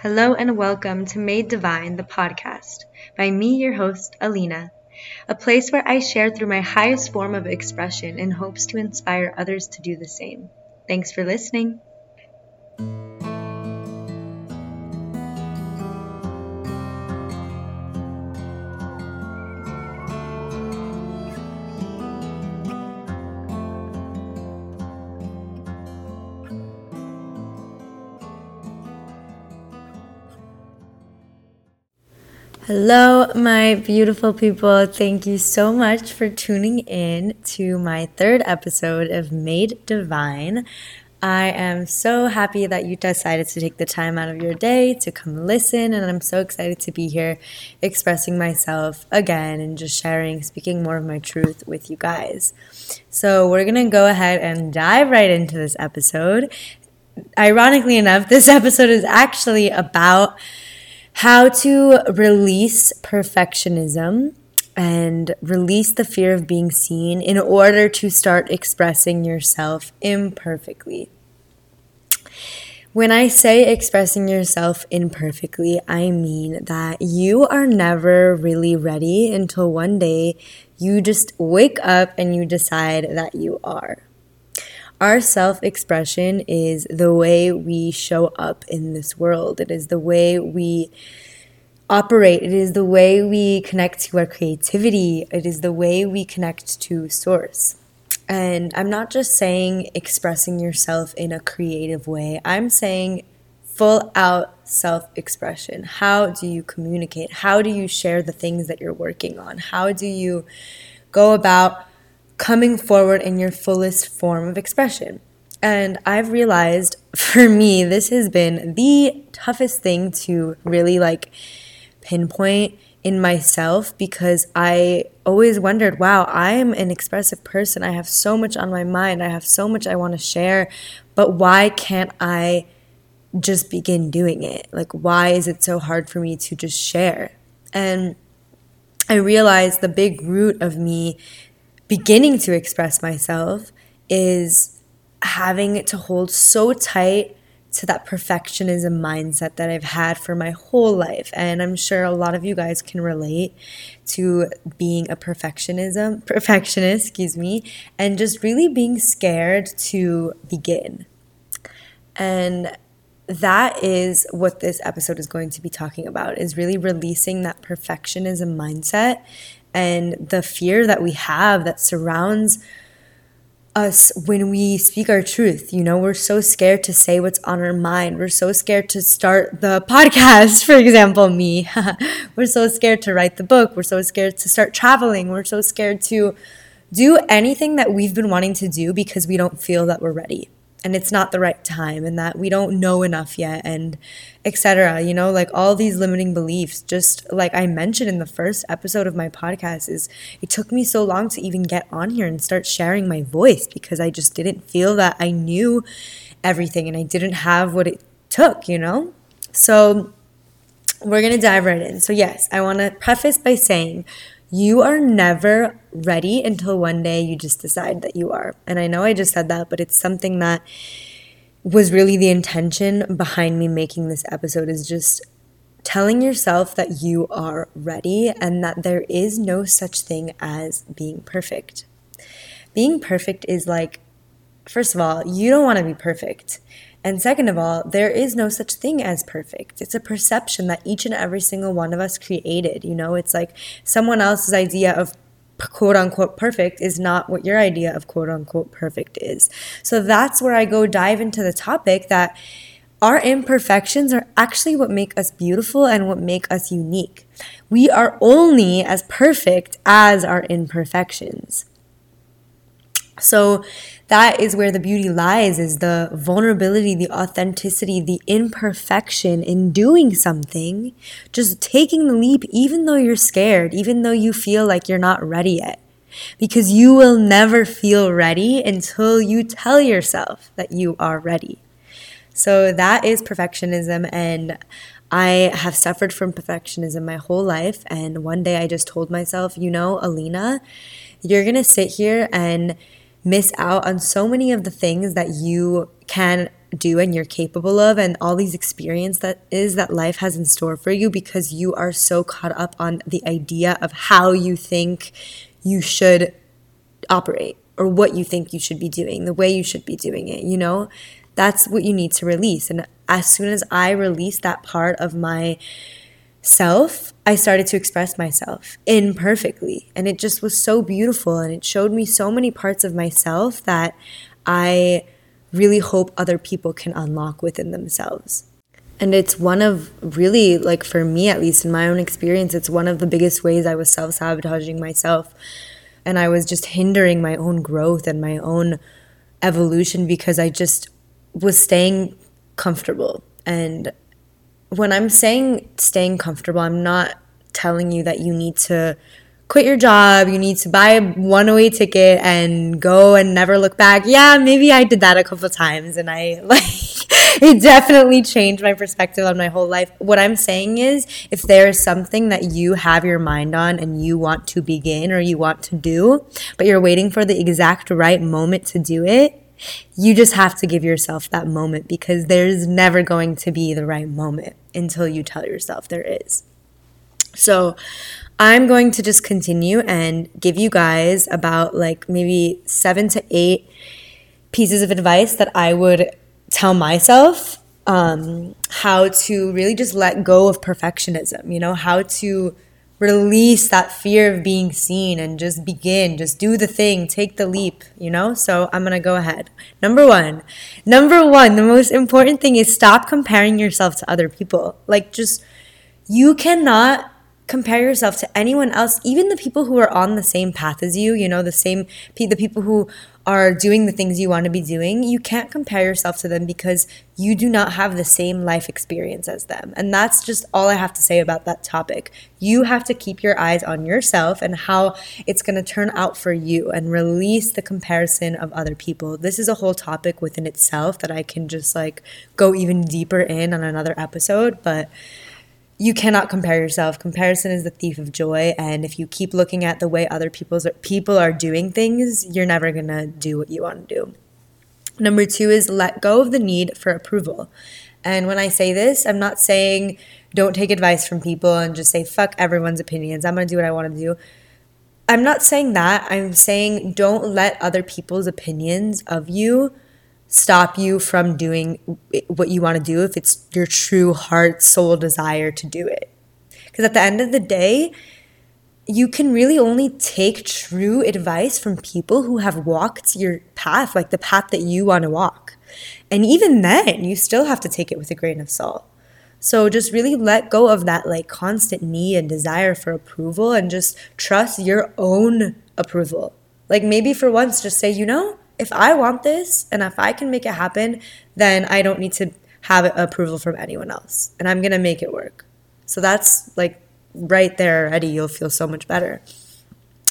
Hello and welcome to Made Divine, the podcast, by me, your host, Alina, a place where I share through my highest form of expression in hopes to inspire others to do the same. Thanks for listening. Hello, my beautiful people. Thank you so much for tuning in to my third episode of Made Divine. I am so happy that you decided to take the time out of your day to come listen, and I'm so excited to be here expressing myself again and just sharing, speaking more of my truth with you guys. So, we're gonna go ahead and dive right into this episode. Ironically enough, this episode is actually about how to release perfectionism and release the fear of being seen in order to start expressing yourself imperfectly. When I say expressing yourself imperfectly, I mean that you are never really ready until one day you just wake up and you decide that you are. Our self expression is the way we show up in this world. It is the way we operate. It is the way we connect to our creativity. It is the way we connect to source. And I'm not just saying expressing yourself in a creative way, I'm saying full out self expression. How do you communicate? How do you share the things that you're working on? How do you go about coming forward in your fullest form of expression. And I've realized for me, this has been the toughest thing to really like pinpoint in myself because I always wondered, wow, I'm an expressive person. I have so much on my mind. I have so much I want to share, but why can't I just begin doing it? Like, why is it so hard for me to just share? And I realized the big root of me beginning to express myself is having to hold so tight to that perfectionism mindset that I've had for my whole life. And I'm sure a lot of you guys can relate to being a perfectionism perfectionist, excuse me, and just really being scared to begin. And that is what this episode is going to be talking about is really releasing that perfectionism mindset and the fear that we have that surrounds us when we speak our truth. You know, we're so scared to say what's on our mind. We're so scared to start the podcast, for example, me. we're so scared to write the book. We're so scared to start traveling. We're so scared to do anything that we've been wanting to do because we don't feel that we're ready and it's not the right time and that we don't know enough yet and etc you know like all these limiting beliefs just like i mentioned in the first episode of my podcast is it took me so long to even get on here and start sharing my voice because i just didn't feel that i knew everything and i didn't have what it took you know? So we're going to dive right in. So yes i want to preface by saying you are never ready until one day you just decide that you are. And I know I just said that, but it's something that was really the intention behind me making this episode is just telling yourself that you are ready and that there is no such thing as being perfect. Being perfect is like, first of all, you don't want to be perfect. And second of all, there is no such thing as perfect. It's a perception that each and every single one of us created. You know, it's like someone else's idea of quote unquote perfect is not what your idea of quote unquote perfect is. So that's where I go dive into the topic that our imperfections are actually what make us beautiful and what make us unique. We are only as perfect as our imperfections. So that is where the beauty lies is the vulnerability, the authenticity, the imperfection in doing something, just taking the leap even though you're scared, even though you feel like you're not ready yet. Because you will never feel ready until you tell yourself that you are ready. So that is perfectionism and I have suffered from perfectionism my whole life and one day I just told myself, you know, Alina, you're going to sit here and miss out on so many of the things that you can do and you're capable of and all these experience that is that life has in store for you because you are so caught up on the idea of how you think you should operate or what you think you should be doing, the way you should be doing it, you know? That's what you need to release. And as soon as I release that part of my self, I started to express myself imperfectly. And it just was so beautiful. And it showed me so many parts of myself that I really hope other people can unlock within themselves. And it's one of really, like for me at least, in my own experience, it's one of the biggest ways I was self sabotaging myself. And I was just hindering my own growth and my own evolution because I just was staying comfortable. And when I'm saying staying comfortable, I'm not telling you that you need to quit your job, you need to buy a one way ticket and go and never look back. Yeah, maybe I did that a couple times and I like it definitely changed my perspective on my whole life. What I'm saying is if there is something that you have your mind on and you want to begin or you want to do, but you're waiting for the exact right moment to do it, you just have to give yourself that moment because there's never going to be the right moment until you tell yourself there is. So, I'm going to just continue and give you guys about like maybe seven to eight pieces of advice that I would tell myself um, how to really just let go of perfectionism, you know, how to release that fear of being seen and just begin, just do the thing, take the leap, you know? So I'm gonna go ahead. Number one, number one, the most important thing is stop comparing yourself to other people. Like, just, you cannot compare yourself to anyone else, even the people who are on the same path as you, you know, the same, the people who are doing the things you want to be doing, you can't compare yourself to them because you do not have the same life experience as them. And that's just all I have to say about that topic. You have to keep your eyes on yourself and how it's going to turn out for you and release the comparison of other people. This is a whole topic within itself that I can just like go even deeper in on another episode, but you cannot compare yourself. Comparison is the thief of joy, and if you keep looking at the way other people's people are doing things, you're never gonna do what you want to do. Number two is let go of the need for approval. And when I say this, I'm not saying don't take advice from people and just say fuck everyone's opinions. I'm gonna do what I want to do. I'm not saying that. I'm saying don't let other people's opinions of you stop you from doing what you want to do if it's your true heart, soul desire to do it. Because at the end of the day, you can really only take true advice from people who have walked your path, like the path that you want to walk. And even then, you still have to take it with a grain of salt. So just really let go of that like constant need and desire for approval and just trust your own approval. Like maybe for once, just say, you know, if I want this and if I can make it happen, then I don't need to have approval from anyone else. And I'm going to make it work. So that's like right there already. You'll feel so much better.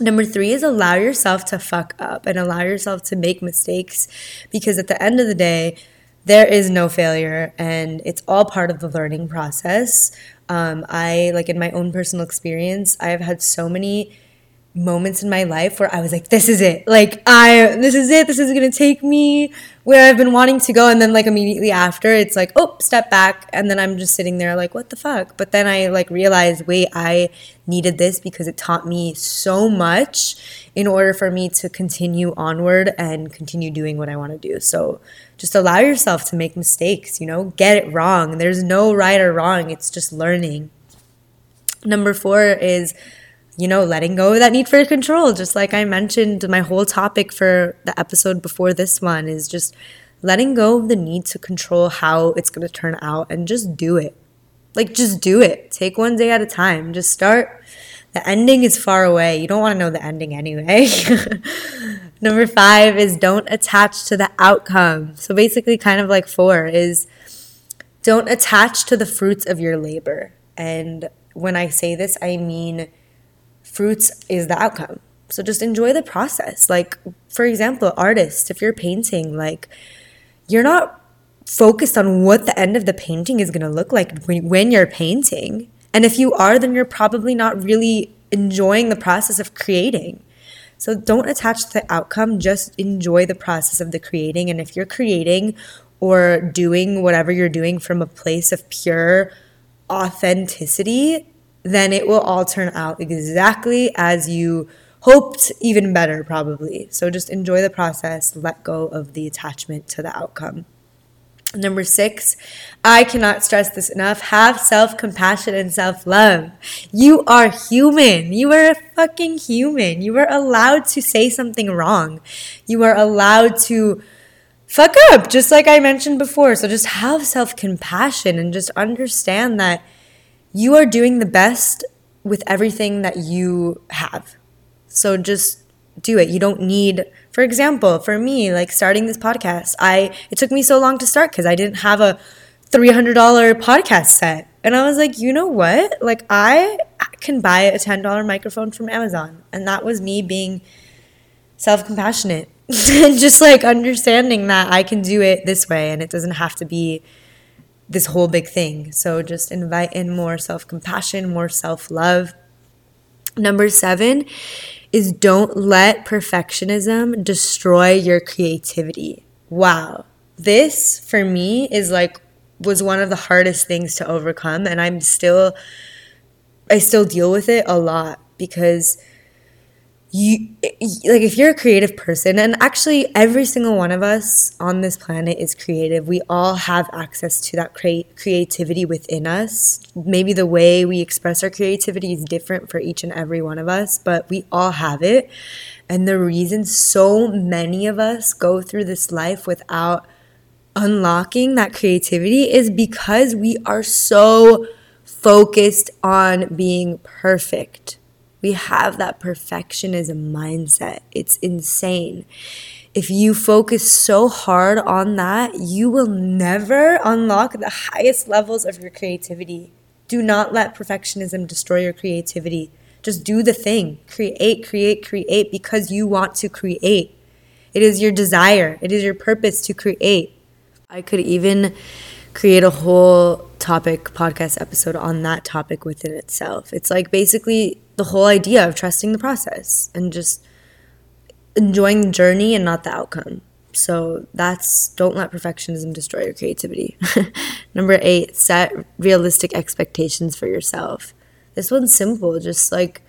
Number three is allow yourself to fuck up and allow yourself to make mistakes because at the end of the day, there is no failure and it's all part of the learning process. Um, I, like in my own personal experience, I have had so many moments in my life where I was like, this is it. Like, I, this is it. This is going to take me where I've been wanting to go. And then, like, immediately after, it's like, oh, step back. And then I'm just sitting there, like, what the fuck? But then I, like, realized, wait, I needed this because it taught me so much in order for me to continue onward and continue doing what I want to do. So just allow yourself to make mistakes, you know, get it wrong. There's no right or wrong, it's just learning. Number four is you know, letting go of that need for control. Just like I mentioned, my whole topic for the episode before this one is just letting go of the need to control how it's going to turn out and just do it. Like, just do it. Take one day at a time. Just start. The ending is far away. You don't want to know the ending anyway. Number five is don't attach to the outcome. So, basically, kind of like four is don't attach to the fruits of your labor. And when I say this, I mean, fruits is the outcome. So just enjoy the process. Like, for example, artists, if you're painting, like, you're not focused on what the end of the painting is going to look like when, you're painting. And if you are, then you're probably not really enjoying the process of creating. So don't attach to the outcome, just enjoy the process of the creating. And if you're creating or doing whatever you're doing from a place of pure authenticity, then it will all turn out exactly as you hoped, even better, probably. So just enjoy the process, let go of the attachment to the outcome. Number six, I cannot stress this enough. Have self compassion and self love. You are human. You are a fucking human. You are allowed to say something wrong. You are allowed to fuck up, just like I mentioned before. So just have self compassion and just understand that you are doing the best with everything that you have. So just do it. You don't need, for example, for me, like starting this podcast, I it took me so long to start because I didn't have a $300 podcast set. And I was like, you know what? Like, I can buy a $10 microphone from Amazon. And that was me being self compassionate and just like understanding that I can do it this way and it doesn't have to be this whole big thing. So just invite in more self compassion, more self love. Number seven is don't let perfectionism destroy your creativity. Wow. This for me is like was one of the hardest things to overcome and I'm still I still deal with it a lot because you like if you're a creative person and actually every single one of us on this planet is creative we all have access to that cre- creativity within us. Maybe the way we express our creativity is different for each and every one of us but we all have it. And the reason so many of us go through this life without unlocking that creativity is because we are so focused on being perfect we have that perfectionism mindset. It's insane. If you focus so hard on that, you will never unlock the highest levels of your creativity. Do not let perfectionism destroy your creativity. Just do the thing. Create, create, create because you want to create. It is your desire, it is your purpose to create. I could even create a whole topic podcast episode on that topic within itself. It's like basically the whole idea of trusting the process and just enjoying the journey and not the outcome. So that's don't let perfectionism destroy your creativity. Number eight, set realistic expectations for yourself. This one's simple. Just like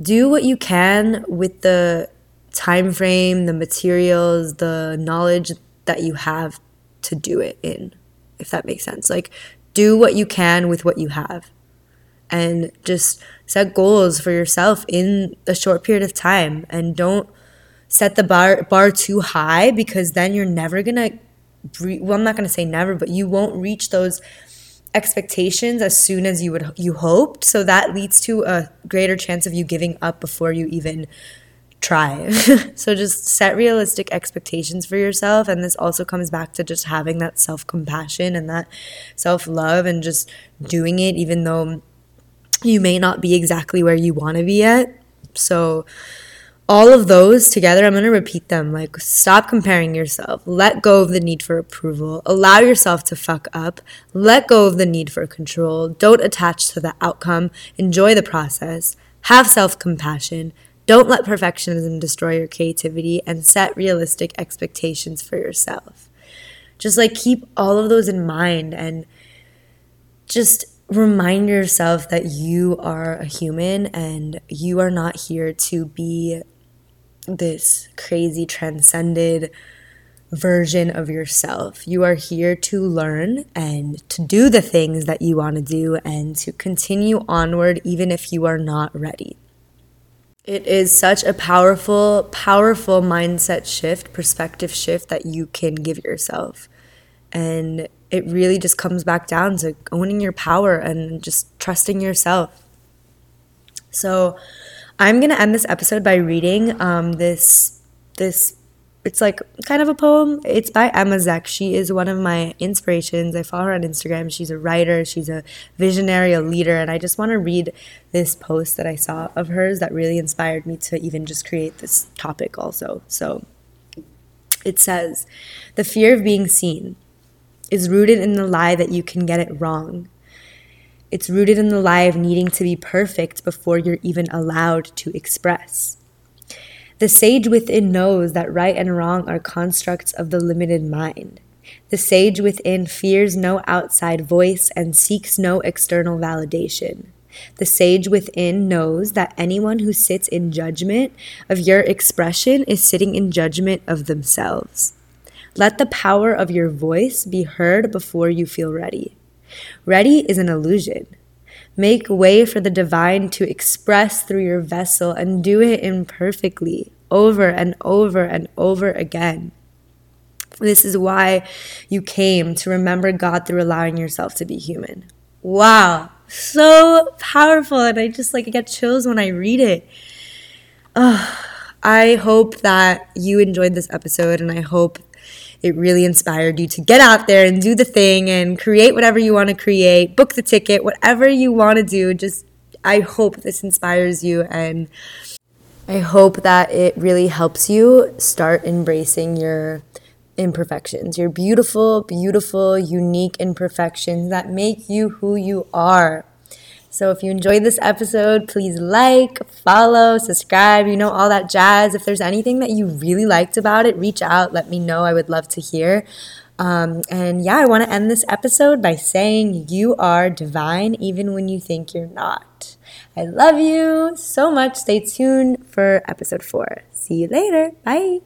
do what you can with the time frame, the materials, the knowledge that you have to do it in, if that makes sense. Like do what you can with what you have. And just set goals for yourself in a short period of time and don't set the bar bar too high because then you're never gonna well i'm not gonna say never but you won't reach those expectations as soon as you would you hoped. So that leads to a greater chance of you giving up before you even try so just set realistic expectations for yourself and this also comes back to just having that self-compassion and that self-love and just doing it even though you may not be exactly where you want to be yet. So, all of those together, I'm going to repeat them. Like, stop comparing yourself. Let go of the need for approval. Allow yourself to fuck up. Let go of the need for control. Don't attach to the outcome. Enjoy the process. Have self compassion. Don't let perfectionism destroy your creativity and set realistic expectations for yourself. Just like keep all of those in mind and just remind yourself that you are a human and you are not here to be this crazy transcended version of yourself. You are here to learn and to do the things that you want to do and to continue onward even if you are not ready. It is such a powerful, powerful mindset shift, perspective shift that you can give yourself. And it really just comes back down to owning your power and just trusting yourself. So, I'm gonna end this episode by reading um, this this. It's like kind of a poem. It's by Emma Zeck. She is one of my inspirations. I follow her on Instagram. She's a writer. She's a visionary, a leader, and I just want to read this post that I saw of hers that really inspired me to even just create this topic. Also, so it says, "The fear of being seen." is rooted in the lie that you can get it wrong. It's rooted in the lie of needing to be perfect before you're even allowed to express. The sage within knows that right and wrong are constructs of the limited mind. The sage within fears no outside voice and seeks no external validation. The sage within knows that anyone who sits in judgment of your expression is sitting in judgment of themselves. Let the power of your voice be heard before you feel ready. Ready is an illusion. Make way for the divine to express through your vessel and do it imperfectly, over and over and over again. This is why you came to remember God through allowing yourself to be human. Wow, so powerful. And I just like get chills when I read it. Oh, I hope that you enjoyed this episode and I hope it really inspired you to get out there and do the thing and create whatever you want to create, book the ticket, whatever you want to do. Just, I hope this inspires you and I hope that it really helps you start embracing your imperfections, your beautiful, beautiful, unique imperfections that make you who you are. So if you enjoyed this episode, please like, follow, subscribe, you know, all that jazz. If there's anything that you really liked about it, reach out, let me know. I would love to hear. Um, and yeah, I want to end this episode by saying you are divine even when you think you're not. I love you so much. Stay tuned for episode four. See you later. Bye.